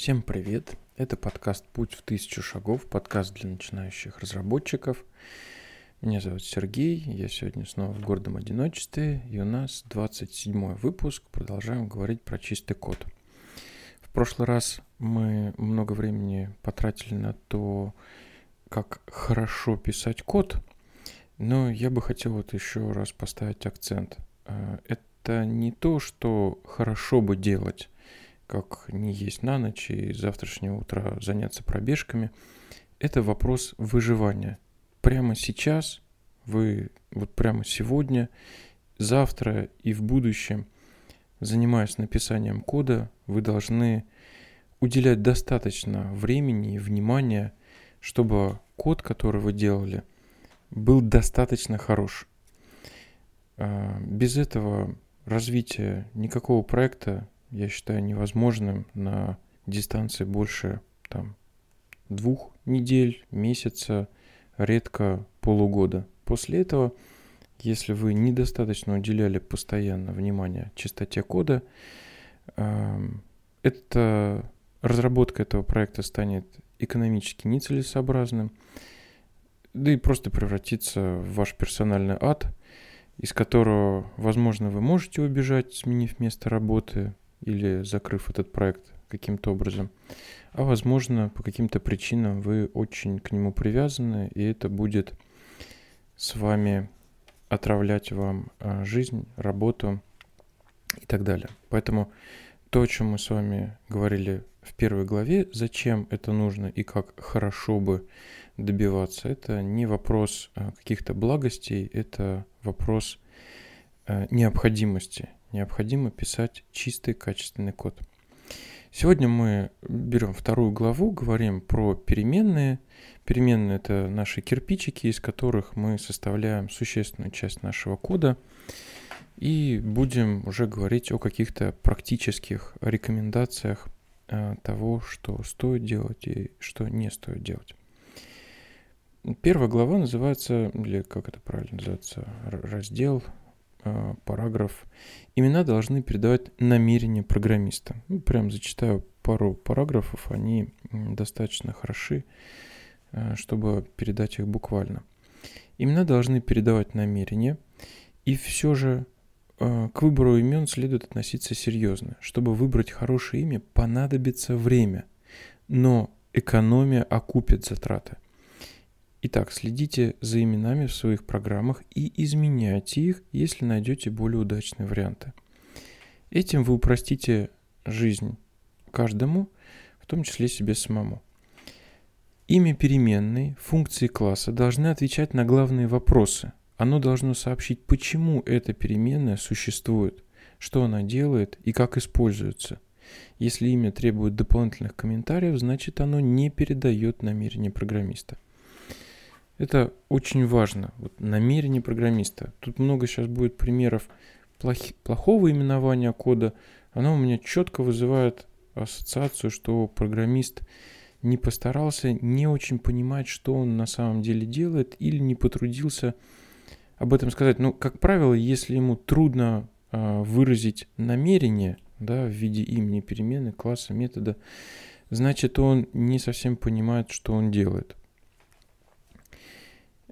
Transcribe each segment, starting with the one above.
Всем привет! Это подкаст «Путь в тысячу шагов», подкаст для начинающих разработчиков. Меня зовут Сергей, я сегодня снова в гордом одиночестве, и у нас 27 выпуск, продолжаем говорить про чистый код. В прошлый раз мы много времени потратили на то, как хорошо писать код, но я бы хотел вот еще раз поставить акцент. Э, это не то, что хорошо бы делать, как не есть на ночь и завтрашнего утра заняться пробежками. Это вопрос выживания. Прямо сейчас вы, вот прямо сегодня, завтра и в будущем, занимаясь написанием кода, вы должны уделять достаточно времени и внимания, чтобы код, который вы делали, был достаточно хорош. А, без этого развитие никакого проекта я считаю невозможным на дистанции больше там, двух недель, месяца, редко полугода. После этого, если вы недостаточно уделяли постоянно внимание чистоте кода, эм, это разработка этого проекта станет экономически нецелесообразным, да и просто превратится в ваш персональный ад, из которого, возможно, вы можете убежать, сменив место работы, или закрыв этот проект каким-то образом. А возможно, по каким-то причинам вы очень к нему привязаны, и это будет с вами отравлять вам а, жизнь, работу и так далее. Поэтому то, о чем мы с вами говорили в первой главе, зачем это нужно и как хорошо бы добиваться, это не вопрос а, каких-то благостей, это вопрос а, необходимости необходимо писать чистый качественный код. Сегодня мы берем вторую главу, говорим про переменные. Переменные – это наши кирпичики, из которых мы составляем существенную часть нашего кода. И будем уже говорить о каких-то практических рекомендациях э, того, что стоит делать и что не стоит делать. Первая глава называется, или как это правильно называется, раздел а, параграф. Имена должны передавать намерение программиста. Ну, прям зачитаю пару параграфов, они достаточно хороши, а, чтобы передать их буквально. Имена должны передавать намерение, и все же а, к выбору имен следует относиться серьезно. Чтобы выбрать хорошее имя, понадобится время, но экономия окупит затраты – Итак, следите за именами в своих программах и изменяйте их, если найдете более удачные варианты. Этим вы упростите жизнь каждому, в том числе себе самому. Имя переменной, функции класса должны отвечать на главные вопросы. Оно должно сообщить, почему эта переменная существует, что она делает и как используется. Если имя требует дополнительных комментариев, значит оно не передает намерение программиста – это очень важно. Вот намерение программиста. Тут много сейчас будет примеров плохи, плохого именования кода. Оно у меня четко вызывает ассоциацию, что программист не постарался, не очень понимать, что он на самом деле делает, или не потрудился об этом сказать. Но, как правило, если ему трудно э, выразить намерение да, в виде имени перемены, класса, метода, значит, он не совсем понимает, что он делает.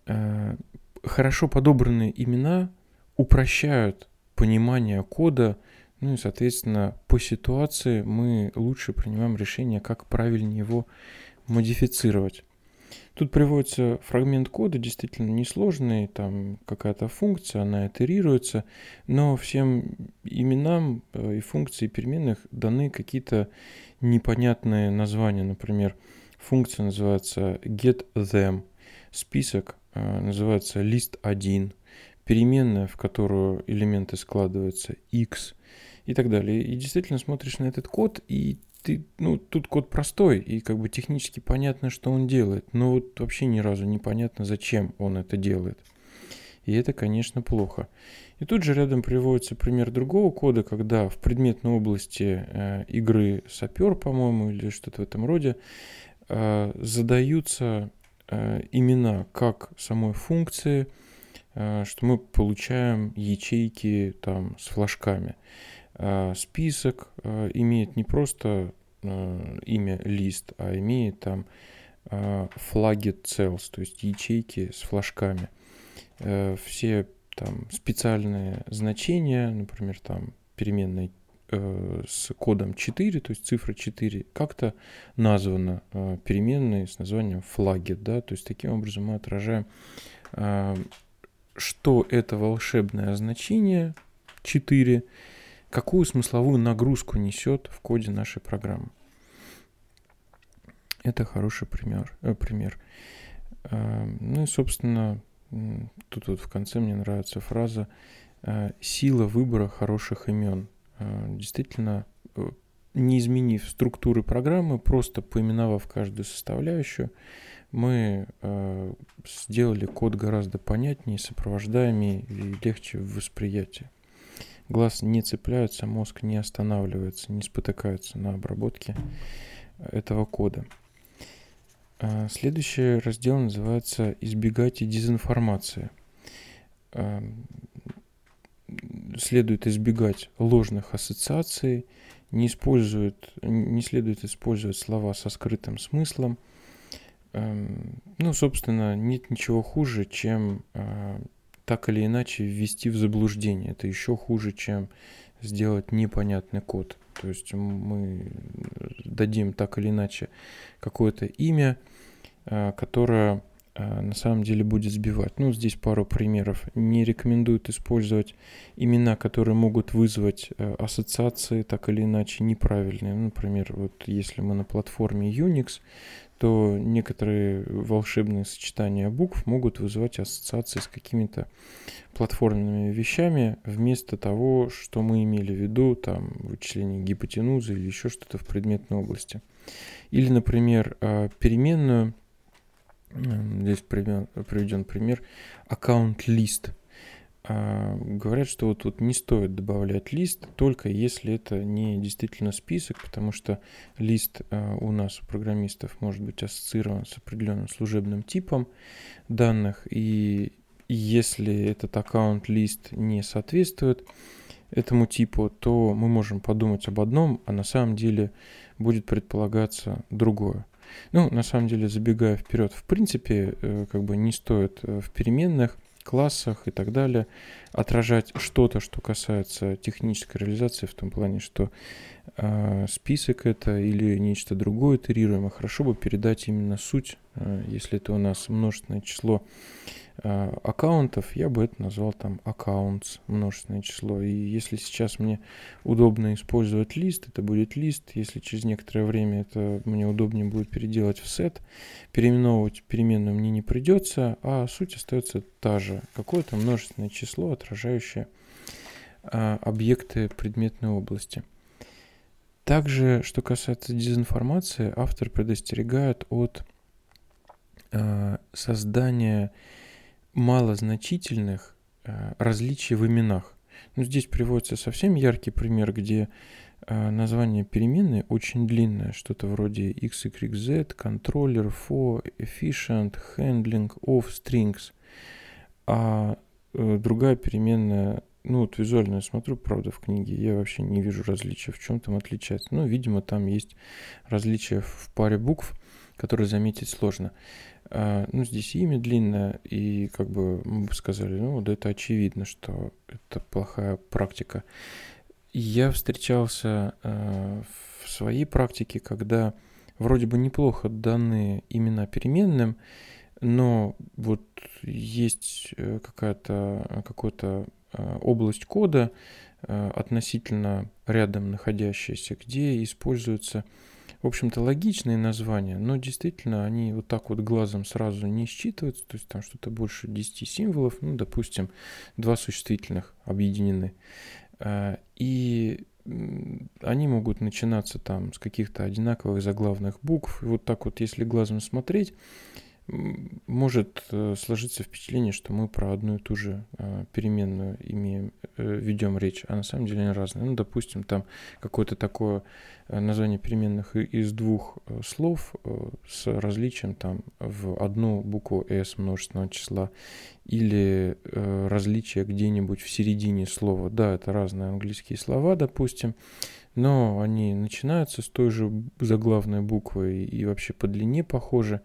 Э, хорошо подобранные имена упрощают понимание кода, ну и, соответственно, по ситуации мы лучше принимаем решение, как правильнее его модифицировать. Тут приводится фрагмент кода, действительно несложный, там какая-то функция, она итерируется, но всем именам э, и функции переменных даны какие-то непонятные названия. Например, функция называется getThem, список Э, называется лист 1, переменная, в которую элементы складываются, x и так далее. И действительно смотришь на этот код, и ты, ну, тут код простой, и как бы технически понятно, что он делает, но вот вообще ни разу не понятно, зачем он это делает. И это, конечно, плохо. И тут же рядом приводится пример другого кода, когда в предметной области э, игры сапер, по-моему, или что-то в этом роде, э, задаются Э, имена как самой функции, э, что мы получаем ячейки там с флажками. Э, список имеет не просто э, имя лист, а имеет там э, флаги cells, то есть ячейки с флажками. Э, все там специальные значения, например, там переменная э, с кодом 4, то есть цифра 4, как-то названа э, переменной с названием флаги, да, то есть таким образом мы отражаем, э, что это волшебное значение 4, какую смысловую нагрузку несет в коде нашей программы. Это хороший пример. Э, пример. Ну и, собственно, тут вот в конце мне нравится фраза «сила выбора хороших имен». Э, действительно, э, не изменив структуры программы, просто поименовав каждую составляющую, мы э, сделали код гораздо понятнее, сопровождаемее и легче в восприятии. Глаз не цепляется, мозг не останавливается, не спотыкается на обработке этого кода. Следующий раздел называется «Избегайте дезинформации» следует избегать ложных ассоциаций, не, использует, не следует использовать слова со скрытым смыслом. Эм, ну, собственно, нет ничего хуже, чем э, так или иначе ввести в заблуждение. Это еще хуже, чем сделать непонятный код. То есть мы дадим так или иначе какое-то имя, э, которое на самом деле будет сбивать. Ну, здесь пару примеров. Не рекомендуют использовать имена, которые могут вызвать э, ассоциации так или иначе неправильные. Ну, например, вот если мы на платформе Unix, то некоторые волшебные сочетания букв могут вызывать ассоциации с какими-то платформенными вещами вместо того, что мы имели в виду, там, вычисление гипотенузы или еще что-то в предметной области. Или, например, а, переменную Здесь приведен пример аккаунт-лист. А, говорят, что вот тут не стоит добавлять лист, только если это не действительно список, потому что лист а, у нас, у программистов, может быть ассоциирован с определенным служебным типом данных, и если этот аккаунт-лист не соответствует этому типу, то мы можем подумать об одном, а на самом деле будет предполагаться другое. Ну, на самом деле, забегая вперед, в принципе, э, как бы не стоит э, в переменных классах и так далее отражать что-то, что касается технической реализации, в том плане, что э, список это или нечто другое итерируемое, хорошо бы передать именно суть, э, если это у нас множественное число аккаунтов, я бы это назвал там accounts, множественное число. И если сейчас мне удобно использовать лист, это будет лист. Если через некоторое время это мне удобнее будет переделать в set, переименовывать переменную мне не придется, а суть остается та же. Какое-то множественное число, отражающее а, объекты предметной области. Также, что касается дезинформации, автор предостерегает от а, создания малозначительных э, различий в именах. Ну, здесь приводится совсем яркий пример, где э, название переменной очень длинное, что-то вроде xyz, controller, for, efficient, handling, of strings. А э, другая переменная, ну вот визуально я смотрю, правда, в книге, я вообще не вижу различия, в чем там отличается. Ну, видимо, там есть различия в паре букв, которые заметить сложно. А, ну, здесь имя длинное, и как бы мы бы сказали, ну, да это очевидно, что это плохая практика. Я встречался э, в своей практике, когда вроде бы неплохо даны имена переменным, но вот есть э, какая-то какая-то э, область кода относительно рядом находящаяся, где используются в общем-то, логичные названия, но действительно они вот так вот глазом сразу не считываются, то есть там что-то больше 10 символов, ну, допустим, два существительных объединены. А, и они могут начинаться там с каких-то одинаковых заглавных букв. И вот так вот, если глазом смотреть, может э, сложиться впечатление, что мы про одну и ту же э, переменную имеем, э, ведем речь, а на самом деле они разные. Ну, допустим, там какое-то такое название переменных из двух слов с различием там в одну букву s множественного числа или различие где-нибудь в середине слова. Да, это разные английские слова, допустим, но они начинаются с той же заглавной буквы и вообще по длине похожи.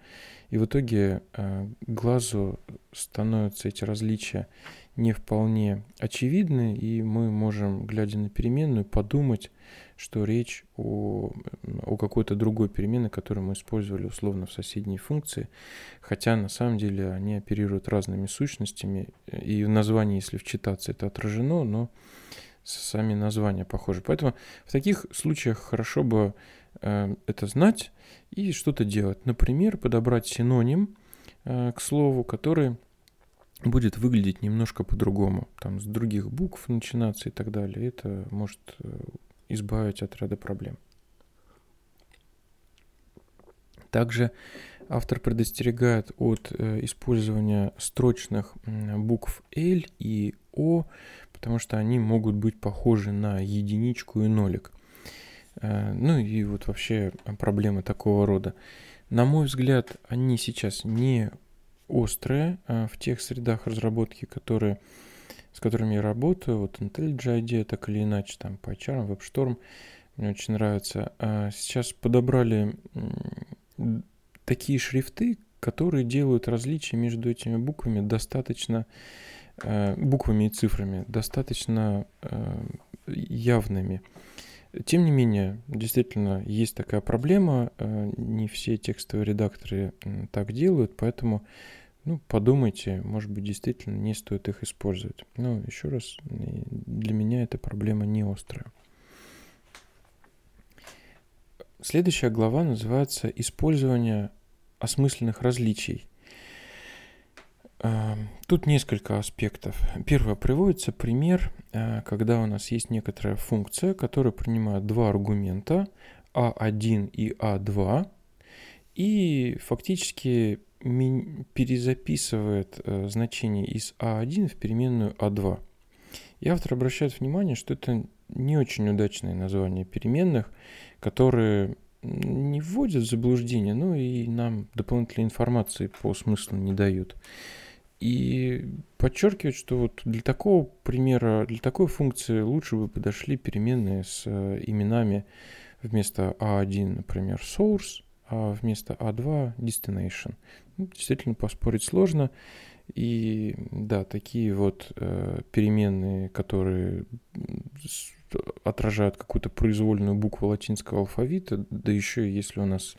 И в итоге э, глазу становятся эти различия не вполне очевидны, и мы можем, глядя на переменную, подумать, что речь о, о какой-то другой переменной, которую мы использовали условно в соседней функции, хотя на самом деле они оперируют разными сущностями, и в названии, если вчитаться, это отражено, но сами названия похожи. Поэтому в таких случаях хорошо бы это знать и что-то делать. Например, подобрать синоним э, к слову, который будет выглядеть немножко по-другому, там с других букв начинаться и так далее. Это может э, избавить от ряда проблем. Также автор предостерегает от э, использования строчных букв L и O, потому что они могут быть похожи на единичку и нолик. Э, ну и вот вообще проблемы такого рода. На мой взгляд, они сейчас не острые а в тех средах разработки, которые, с которыми я работаю. Вот IntelliJ IDEA, так или иначе, там PyCharm, WebStorm, мне очень нравится. А сейчас подобрали такие шрифты, которые делают различия между этими буквами достаточно Э, буквами и цифрами достаточно э, явными. Тем не менее, действительно, есть такая проблема, э, не все текстовые редакторы так делают, поэтому ну, подумайте, может быть, действительно не стоит их использовать. Но еще раз, для меня эта проблема не острая. Следующая глава называется «Использование осмысленных различий». Тут несколько аспектов. Первое, приводится пример, э, когда у нас есть некоторая функция, которая принимает два аргумента а1 и а2, и фактически перезаписывает э, значение из а1 в переменную а2. И автор обращает внимание, что это не очень удачное название переменных, которые не вводят в заблуждение, но и нам дополнительной информации по смыслу не дают. И подчеркивает, что вот для такого примера, для такой функции лучше бы подошли переменные с э, именами вместо a1, например, source, а вместо a2 destination. Ну, действительно, поспорить сложно. И да, такие вот э, переменные, которые отражают какую-то произвольную букву латинского алфавита, да еще если у нас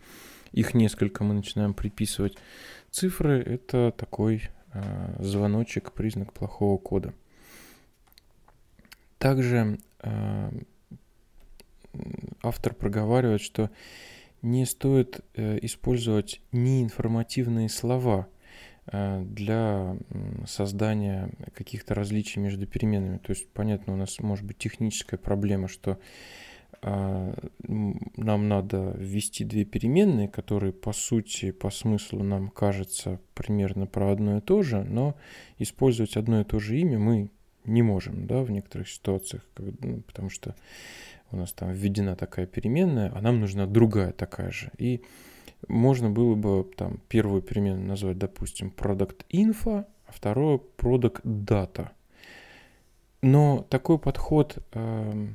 их несколько, мы начинаем приписывать цифры, это такой звоночек, признак плохого кода. Также э, автор проговаривает, что не стоит э, использовать неинформативные слова для создания каких-то различий между переменными. То есть, понятно, у нас может быть техническая проблема, что нам надо ввести две переменные, которые по сути, по смыслу нам кажется примерно про одно и то же, но использовать одно и то же имя мы не можем, да, в некоторых ситуациях, ну, потому что у нас там введена такая переменная, а нам нужна другая такая же. И можно было бы там первую переменную назвать, допустим, product info, а вторую product data. Но такой подход э,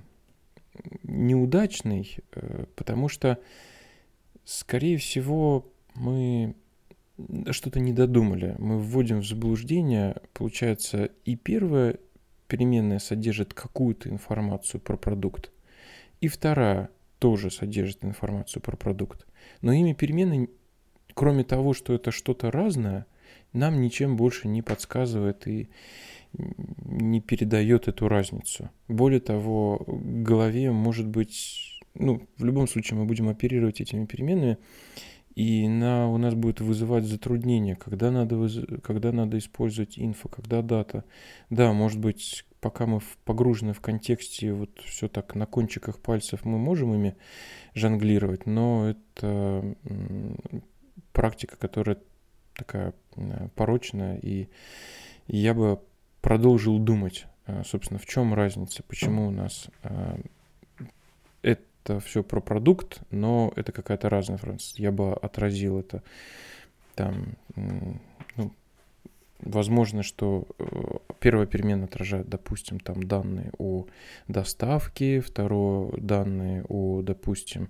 неудачный, э, потому что, скорее всего, мы что-то не додумали. Мы вводим в заблуждение, получается, и первая переменная содержит какую-то информацию про продукт, и вторая тоже содержит информацию про продукт. Но имя переменной, кроме того, что это что-то разное, нам ничем больше не подсказывает и не передает эту разницу. Более того, в голове может быть, ну, в любом случае мы будем оперировать этими переменными, и на, у нас будет вызывать затруднения, когда надо, когда надо использовать инфо, когда дата. Да, может быть, пока мы погружены в контексте, вот все так на кончиках пальцев мы можем ими жонглировать, но это практика, которая такая порочная, и я бы продолжил думать, э, собственно, в чем разница, почему у нас э, это все про продукт, но это какая-то разная информация. Я бы отразил это там, ну, возможно, что э, первая перемена отражает, допустим, там данные о доставке, второе данные о, допустим,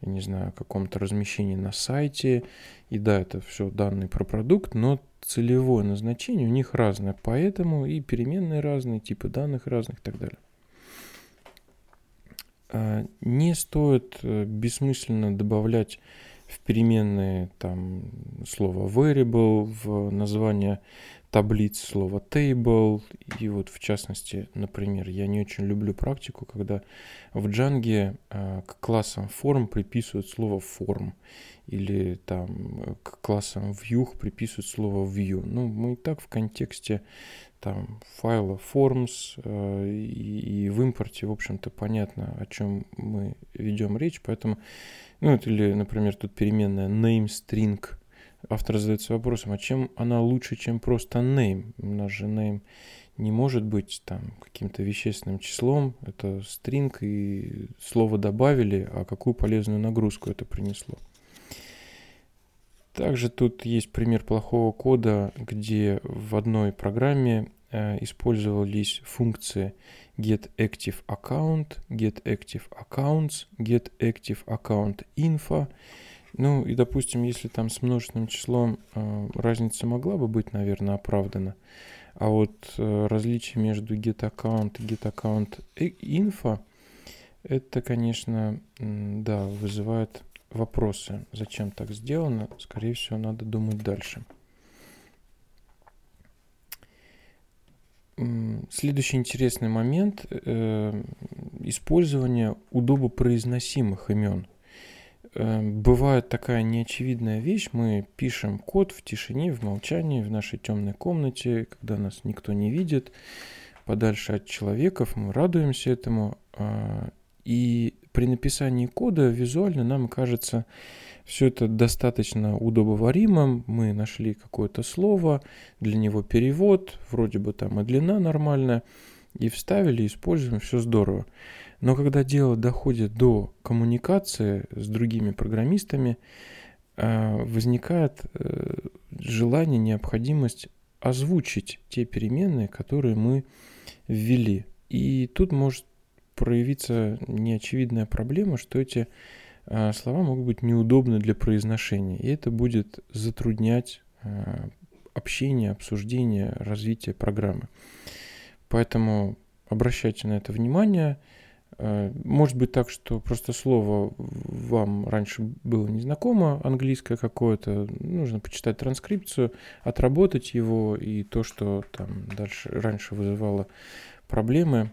я не знаю, каком-то размещении на сайте. И да, это все данные про продукт, но целевое назначение у них разное, поэтому и переменные разные, типы данных разных и так далее. А, не стоит э, бессмысленно добавлять в переменные там слово variable, в название таблиц слово table. И вот в частности, например, я не очень люблю практику, когда в Django э, к классам форм приписывают слово form или там к классам view приписывают слово view. Ну, мы и так в контексте там файла forms э, и, и в импорте, в общем-то, понятно, о чем мы ведем речь, поэтому, ну, или, например, тут переменная name string – автор задается вопросом, а чем она лучше, чем просто name? У нас же name не может быть там каким-то вещественным числом, это string, и слово добавили, а какую полезную нагрузку это принесло. Также тут есть пример плохого кода, где в одной программе э, использовались функции getActiveAccount, getActiveAccounts, getActiveAccountInfo, ну и, допустим, если там с множественным числом э, разница могла бы быть, наверное, оправдана, а вот э, различие между getAccount и getAccountInfo, это, конечно, да, вызывает вопросы, зачем так сделано. Скорее всего, надо думать дальше. Следующий интересный момент э, – использование удобопроизносимых имен – бывает такая неочевидная вещь. Мы пишем код в тишине, в молчании, в нашей темной комнате, когда нас никто не видит, подальше от человеков, мы радуемся этому. А, и при написании кода визуально нам кажется все это достаточно удобоваримым. Мы нашли какое-то слово, для него перевод, вроде бы там и длина нормальная, и вставили, используем, все здорово. Но когда дело доходит до коммуникации с другими программистами, э, возникает э, желание, необходимость озвучить те переменные, которые мы ввели. И тут может проявиться неочевидная проблема, что эти э, слова могут быть неудобны для произношения, и это будет затруднять общение, обсуждение, развитие программы. Поэтому обращайте на это внимание – может быть так, что просто слово вам раньше было незнакомо, английское какое-то, нужно почитать транскрипцию, отработать его, и то, что там дальше раньше вызывало проблемы,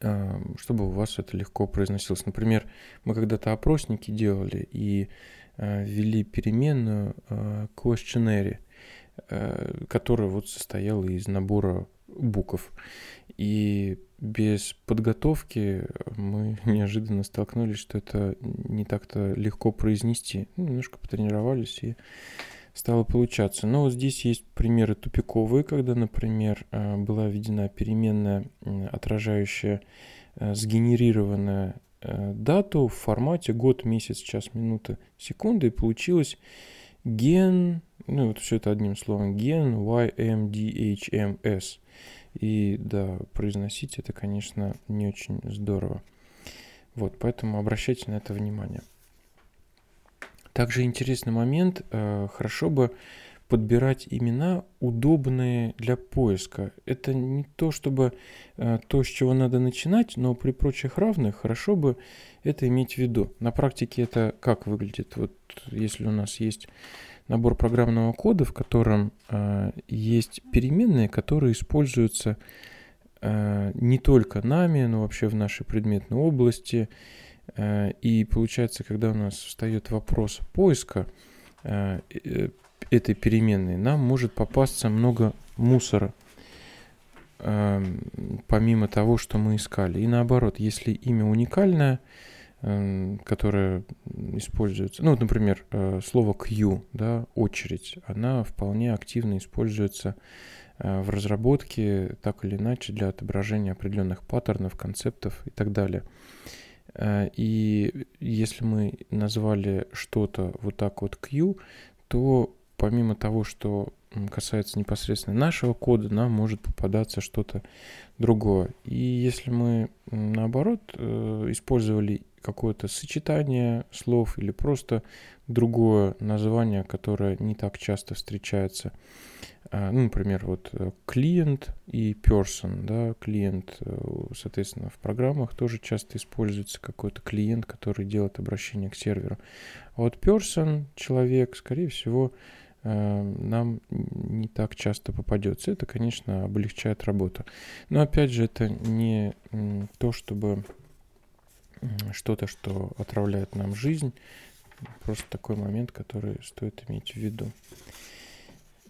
э, чтобы у вас это легко произносилось. Например, мы когда-то опросники делали и э, ввели переменную questionnaire, которая вот состояла из набора букв. И без подготовки мы неожиданно столкнулись, что это не так-то легко произнести. Ну, немножко потренировались и стало получаться. Но вот здесь есть примеры тупиковые, когда, например, э, была введена переменная, отражающая э, сгенерированную э, дату в формате год, месяц, час, минута, секунда, и получилось ген, ну вот все это одним словом, ген YMDHMS. И да, произносить это, конечно, не очень здорово. Вот, поэтому обращайте на это внимание. Также интересный момент, э, хорошо бы подбирать имена, удобные для поиска. Это не то, чтобы э, то, с чего надо начинать, но при прочих равных хорошо бы это иметь в виду. На практике это как выглядит? Вот если у нас есть набор программного кода, в котором э, есть переменные, которые используются э, не только нами, но вообще в нашей предметной области. Э, и получается, когда у нас встает вопрос поиска э, э, этой переменной, нам может попасться много мусора, э, помимо того, что мы искали. И наоборот, если имя уникальное, которая используется, ну, вот, например, э, слово queue, да, очередь, она вполне активно используется э, в разработке так или иначе для отображения определенных паттернов, концептов и так далее. Э, и если мы назвали что-то вот так вот queue, то помимо того, что касается непосредственно нашего кода, нам может попадаться что-то другое. И если мы, наоборот, использовали какое-то сочетание слов или просто другое название, которое не так часто встречается, а, ну, например, вот э, клиент и person, да, клиент, э, соответственно, в программах тоже часто используется какой-то клиент, который делает обращение к серверу. А вот person, человек, скорее всего, э, нам не так часто попадется. Это, конечно, облегчает работу. Но опять же, это не то, чтобы что-то, что отравляет нам жизнь. Просто такой момент, который стоит иметь в виду.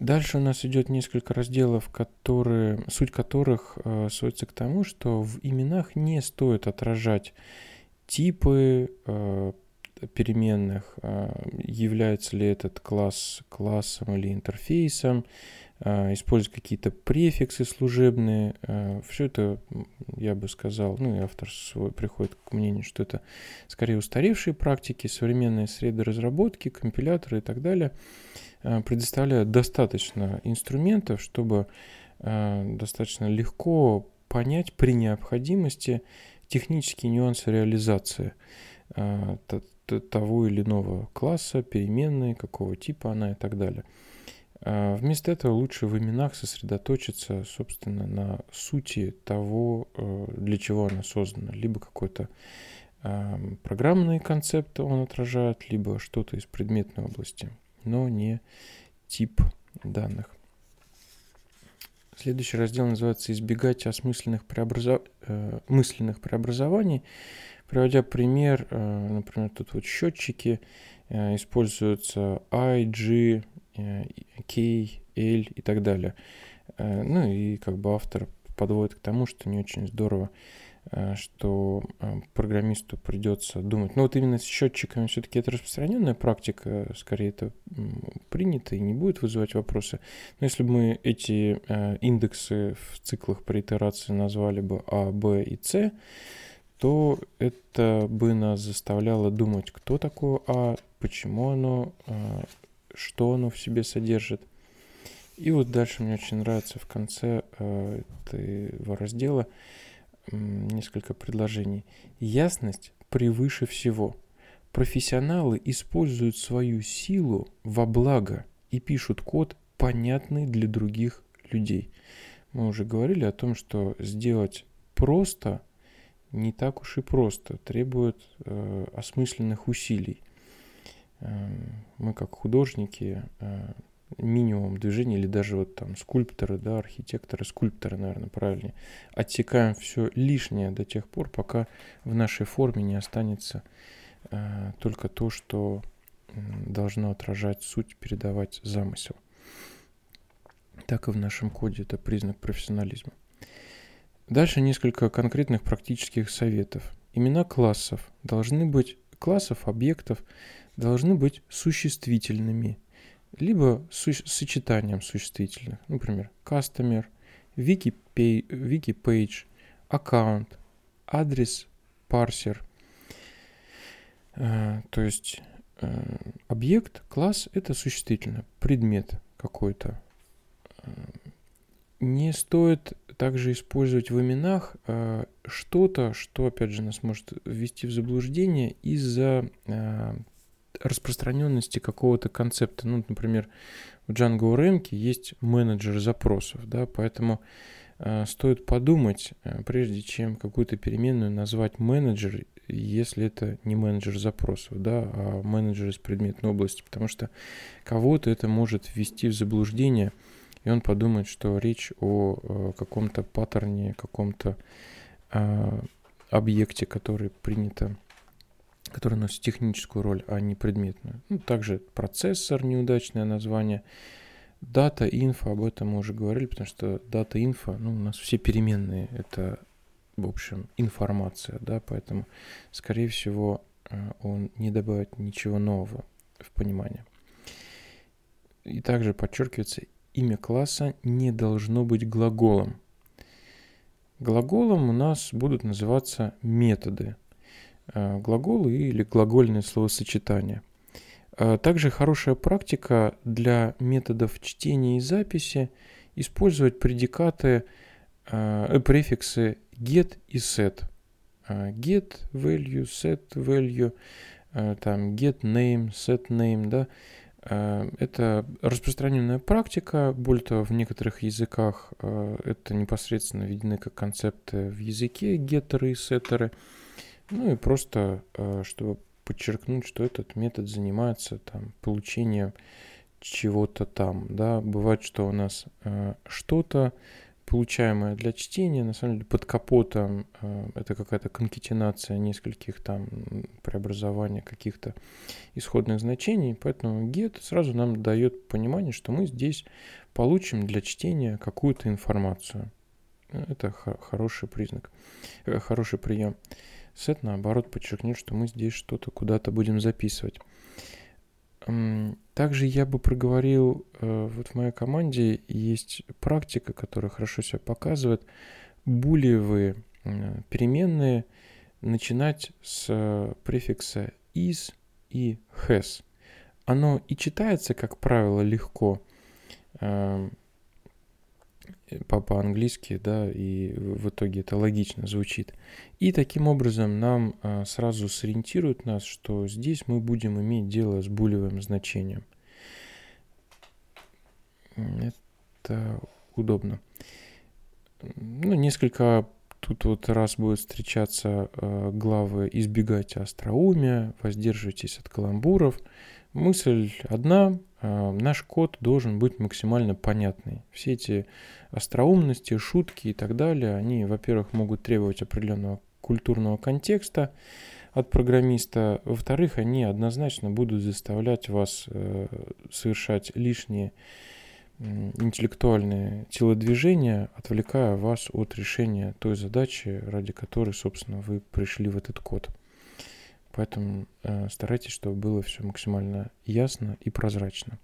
Дальше у нас идет несколько разделов, которые, суть которых э, сводится к тому, что в именах не стоит отражать типы э, переменных, э, является ли этот класс классом или интерфейсом, использовать какие-то префиксы служебные. Э, все это, я бы сказал, ну и автор свой приходит к мнению, что это скорее устаревшие практики, современные среды разработки, компиляторы и так далее – Э, предоставляют достаточно инструментов, чтобы достаточно легко понять при необходимости технические нюансы реализации того или иного класса, переменной, какого типа она и так далее. Вместо этого лучше в именах сосредоточиться, собственно, на сути того, для чего она создана. Либо какой-то программный концепт он отражает, либо что-то из предметной области но не тип данных. Следующий раздел называется «Избегать осмысленных преобразов... э, мысленных преобразований». Приводя пример, э, например, тут вот счетчики, э, используются I, э, K, L и так далее. Э, ну и как бы автор подводит к тому, что не очень здорово Э, что э, программисту придется думать. Но вот именно с счетчиками все-таки это распространенная практика, скорее это принято и не будет вызывать вопросы. Но если бы мы эти э, индексы в циклах по итерации назвали бы А, Б и С, то это бы нас заставляло думать, кто такое А, почему оно, что оно в себе содержит. И вот дальше мне очень нравится в конце этого раздела – несколько предложений. Ясность превыше всего. Профессионалы используют свою силу во благо и пишут код, понятный для других людей. Мы уже говорили о том, что сделать просто не так уж и просто, требует э, осмысленных усилий. Э, мы как художники э, минимум движения, или даже вот там скульпторы, да, архитекторы, скульпторы, наверное, правильнее, отсекаем все лишнее до тех пор, пока в нашей форме не останется э, только то, что должно отражать суть, передавать замысел. Так и в нашем коде это признак профессионализма. Дальше несколько конкретных практических советов. Имена классов должны быть, классов, объектов должны быть существительными – либо с сочетанием существительных. Например, customer, wiki, wiki page, аккаунт, адрес, парсер. Э, то есть э, объект, класс – это существительное, предмет какой-то. Э, не стоит также использовать в именах что-то, что, опять же, нас может ввести в заблуждение из-за распространенности какого-то концепта. Ну, например, в Django REMK есть менеджер запросов, да, поэтому э, стоит подумать, э, прежде чем какую-то переменную назвать менеджер, если это не менеджер запросов, да, а менеджер из предметной области, потому что кого-то это может ввести в заблуждение, и он подумает, что речь о э, каком-то паттерне, каком-то объекте, который принято который носит техническую роль, а не предметную. Ну, также процессор, неудачное название. Дата, инфо, об этом мы уже говорили, потому что дата, инфо, ну, у нас все переменные, это, в общем, информация, да, поэтому, скорее всего, э, он не добавит ничего нового в понимание. И также подчеркивается, имя класса не должно быть глаголом. Глаголом у нас будут называться методы – глаголы или глагольные словосочетания. Также хорошая практика для методов чтения и записи использовать предикаты, э, префиксы get и set. Get value, set value, там get name, set name, да, Э, это распространенная практика, более того, в некоторых языках э, это непосредственно введены как концепты в языке, геттеры и сеттеры. Ну и просто, э, чтобы подчеркнуть, что этот метод занимается там, получением чего-то там. Да? Бывает, что у нас что-то получаемое для чтения, на самом деле под капотом э, это какая-то конкетинация нескольких там преобразования каких-то исходных значений, поэтому get сразу нам дает понимание, что мы здесь получим для чтения какую-то информацию. Это хороший признак, э, хороший прием. Set, наоборот, подчеркнет, что мы здесь что-то куда-то будем записывать. Также я бы проговорил, э, вот в моей команде есть практика, которая хорошо себя показывает, булевые переменные начинать с префикса is и has. Оно и читается, как правило, легко, эм, по-английски, да, и в итоге это логично звучит. И таким образом нам а, сразу сориентирует нас, что здесь мы будем иметь дело с булевым значением. Это удобно. Ну, несколько тут вот раз будет встречаться э, главы «Избегайте остроумия», «Воздерживайтесь от каламбуров». Мысль одна, э, наш код должен быть максимально понятный. Все эти остроумности, шутки и так далее, они, во-первых, могут требовать определенного культурного контекста от программиста, во-вторых, они однозначно будут заставлять вас э, совершать лишние интеллектуальные телодвижения, отвлекая вас от решения той задачи, ради которой, собственно, вы пришли в этот код. Поэтому э, старайтесь, чтобы было все максимально ясно и прозрачно.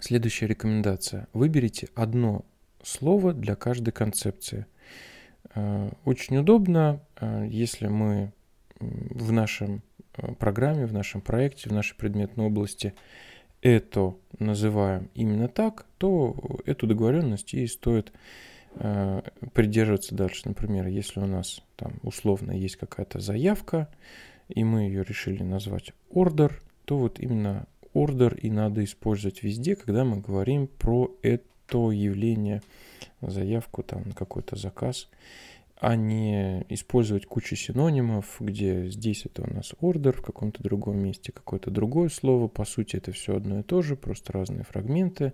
Следующая рекомендация. Выберите одно слово для каждой концепции. Э, очень удобно, э, если мы в нашем э, программе, в нашем проекте, в нашей предметной области это называем именно так, то эту договоренность и стоит придерживаться дальше. Например, если у нас там условно есть какая-то заявка, и мы ее решили назвать order, то вот именно order и надо использовать везде, когда мы говорим про это явление, заявку там на какой-то заказ, а не использовать кучу синонимов, где здесь это у нас order, в каком-то другом месте какое-то другое слово. По сути, это все одно и то же, просто разные фрагменты,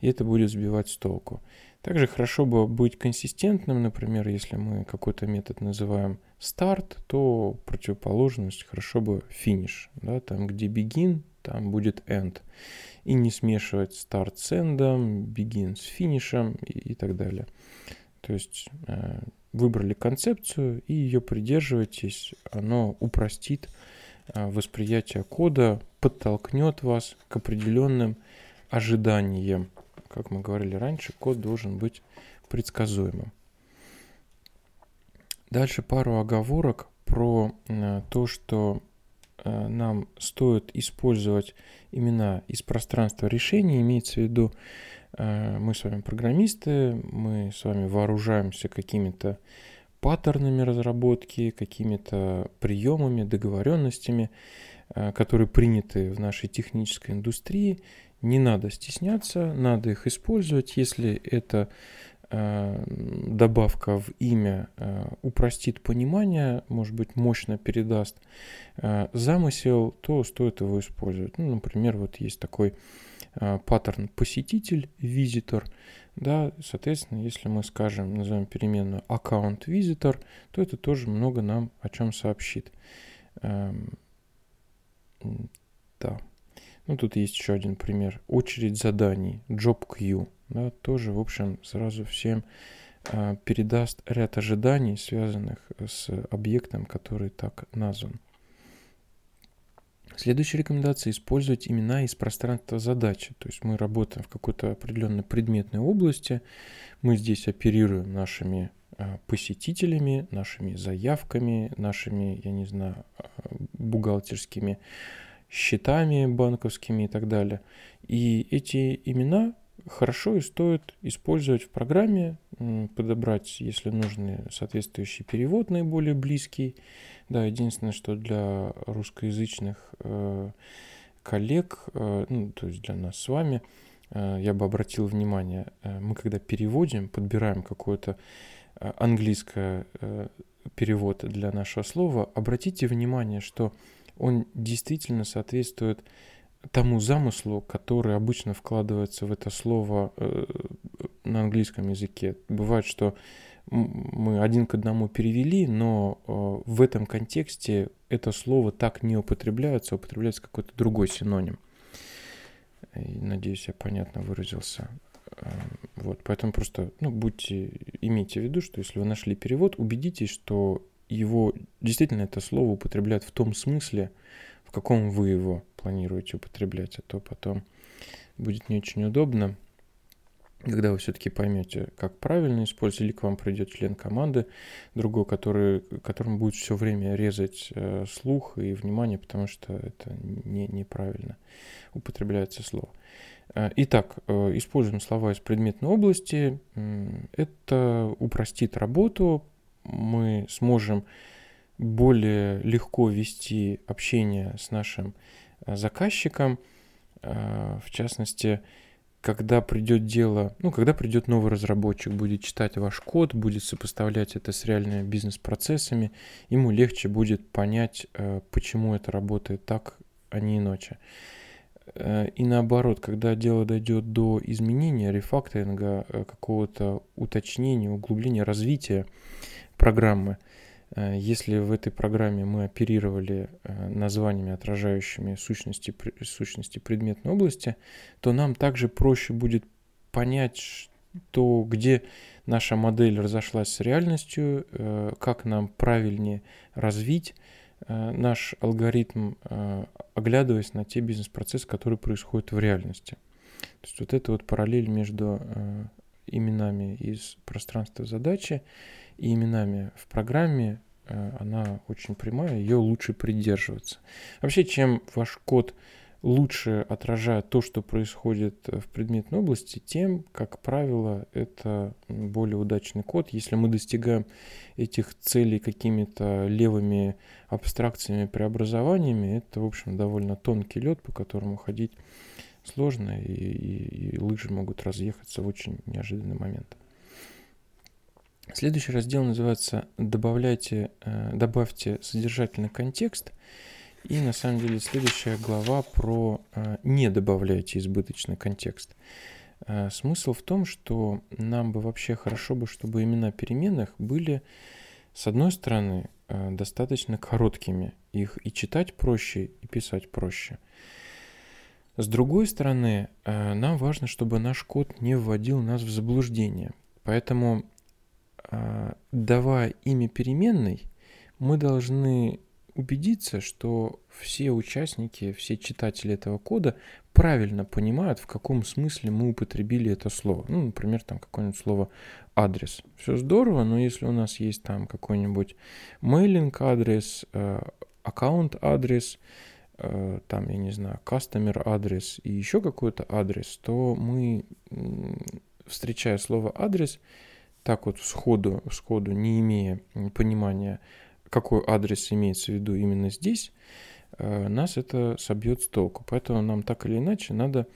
и это будет сбивать с толку. Также хорошо бы быть консистентным, например, если мы какой-то метод называем старт, то противоположность хорошо бы finish, да, там где begin, там будет end. И не смешивать старт с эндом, begin с финишем и, и так далее. То есть э, выбрали концепцию и ее придерживайтесь, оно упростит э, восприятие кода, подтолкнет вас к определенным ожиданиям. Как мы говорили раньше, код должен быть предсказуемым. Дальше пару оговорок про э, то, что Э, нам стоит использовать имена из пространства решения, имеется в виду, э, мы с вами программисты, мы с вами вооружаемся какими-то паттернами разработки, какими-то приемами, договоренностями, которые приняты в нашей технической индустрии. Не надо стесняться, надо их использовать, если это Э, добавка в имя э, упростит понимание, может быть, мощно передаст э, замысел, то стоит его использовать. Ну, например, вот есть такой паттерн посетитель, визитор, да, соответственно, если мы скажем, назовем переменную аккаунт visitor, то это тоже много нам о чем сообщит. Эм, да. Ну, тут есть еще один пример. Очередь заданий, job queue да, тоже, в общем, сразу всем а, передаст ряд ожиданий, связанных с объектом, который так назван. Следующая рекомендация – использовать имена из пространства задачи. То есть мы работаем в какой-то определенной предметной области, мы здесь оперируем нашими а, посетителями, нашими заявками, нашими, я не знаю, а, бухгалтерскими счетами банковскими и так далее. И эти имена хорошо и стоит использовать в программе, подобрать, если нужны, соответствующий перевод наиболее близкий. Да, единственное, что для русскоязычных э, коллег, э, ну, то есть для нас с вами, э, я бы обратил внимание, мы когда переводим, подбираем какое-то английское перевод для нашего слова, обратите внимание, что он действительно соответствует тому замыслу, который обычно вкладывается в это слово э, на английском языке. Бывает, что мы один к одному перевели, но э, в этом контексте это слово так не употребляется, употребляется какой-то другой синоним. И, надеюсь, я понятно выразился. Э, вот, поэтому просто, ну, будьте, имейте в виду, что если вы нашли перевод, убедитесь, что его действительно это слово употребляют в том смысле, в каком вы его планируете употреблять, а то потом будет не очень удобно, когда вы все-таки поймете, как правильно использовать, или к вам придет член команды, другой, который, которому будет все время резать э, слух и внимание, потому что это не, неправильно употребляется слово. Э, итак, э, используем слова из предметной области. Это упростит работу, мы сможем более легко вести общение с нашим э, заказчиком, э, в частности, когда придет дело, ну, когда придет новый разработчик, будет читать ваш код, будет сопоставлять это с реальными бизнес-процессами, ему легче будет понять, э, почему это работает так, а не иначе. И наоборот, когда дело дойдет до изменения, рефакторинга, какого-то уточнения, углубления, развития программы, Э, если в этой программе мы оперировали э, названиями, отражающими сущности, сущности предметной области, то нам также проще будет понять, то где наша модель разошлась с реальностью, э, как нам правильнее развить наш алгоритм, оглядываясь на те бизнес-процессы, которые происходят в реальности. То есть вот это вот параллель между именами из пространства задачи и именами в программе Э, она очень прямая, ее лучше придерживаться. Вообще, чем ваш код лучше отражает то, что происходит в предметной области, тем, как правило, это более удачный код. Если мы достигаем этих целей какими-то левыми абстракциями, преобразованиями, это, в общем, довольно тонкий лед, по которому ходить сложно, и, и, и лыжи могут разъехаться в очень неожиданный момент. Следующий раздел называется «Добавляйте, э, «Добавьте содержательный контекст». И на самом деле следующая глава про э, «Не добавляйте избыточный контекст». Э, смысл в том, что нам бы вообще хорошо бы, чтобы имена переменных были, с одной стороны, достаточно короткими. Их и читать проще, и писать проще. С другой стороны, нам важно, чтобы наш код не вводил нас в заблуждение. Поэтому давая имя переменной, мы должны убедиться, что все участники, все читатели этого кода правильно понимают, в каком смысле мы употребили это слово. Ну, например, там какое-нибудь слово адрес. Все здорово, но если у нас есть там какой-нибудь мейлинг адрес, э, аккаунт адрес, э, там, я не знаю, customer адрес и еще какой-то адрес, то мы, встречая слово адрес, так вот сходу, сходу не имея понимания, какой адрес имеется в виду именно здесь, э, нас это собьет с толку. Поэтому нам так или иначе надо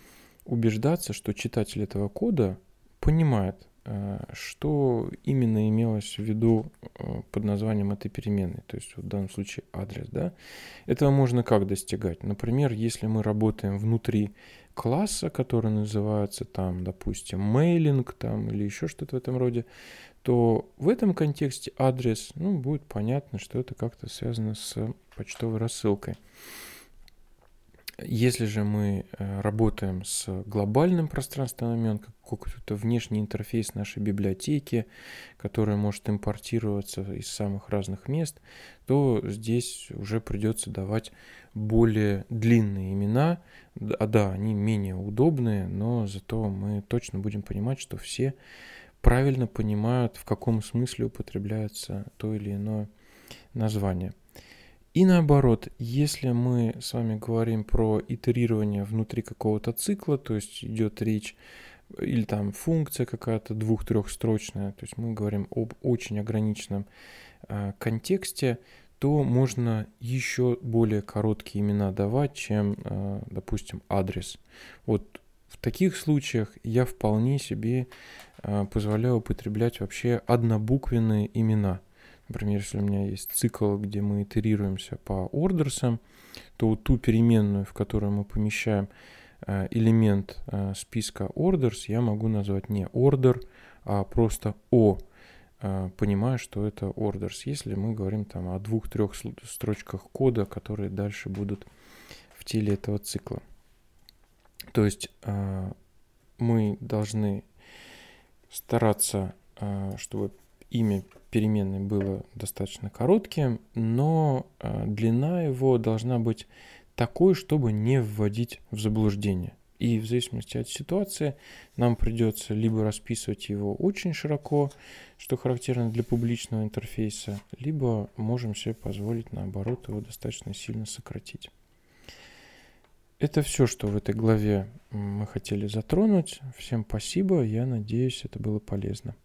убеждаться, что читатель этого кода понимает, э, что именно имелось в виду э, под названием этой переменной, то есть в данном случае адрес. Да? Этого можно как достигать? Например, если мы работаем внутри класса, который называется там, допустим, мейлинг там или еще что-то в этом роде, то в этом контексте адрес, ну, будет понятно, что это как-то связано с почтовой рассылкой. Если же мы э, работаем с глобальным пространством имен, какой-то внешний интерфейс нашей библиотеки, который может импортироваться из самых разных мест, то здесь уже придется давать более длинные имена. А да, они менее удобные, но зато мы точно будем понимать, что все правильно понимают, в каком смысле употребляется то или иное название. И наоборот, если мы с вами говорим про итерирование внутри какого-то цикла, то есть идет речь или там функция какая-то двух-трехстрочная, то есть мы говорим об очень ограниченном э, контексте, то можно еще более короткие имена давать, чем, э, допустим, адрес. Вот в таких случаях я вполне себе э, позволяю употреблять вообще однобуквенные имена. Например, если у меня есть цикл, где мы итерируемся по ордерсам, то вот ту переменную, в которую мы помещаем э, элемент списка orders, я могу назвать не order, а просто o понимая, что это orders, если мы говорим там о двух-трех строчках кода, которые дальше будут в теле этого цикла. То есть а, мы должны стараться, а, чтобы имя переменной было достаточно коротким, но длина его должна быть такой, чтобы не вводить в заблуждение. И в зависимости от ситуации нам придется либо расписывать его очень широко, что характерно для публичного интерфейса, либо можем себе позволить, наоборот, его достаточно сильно сократить. Это все, что в этой главе мы хотели затронуть. Всем спасибо. Я надеюсь, это было полезно.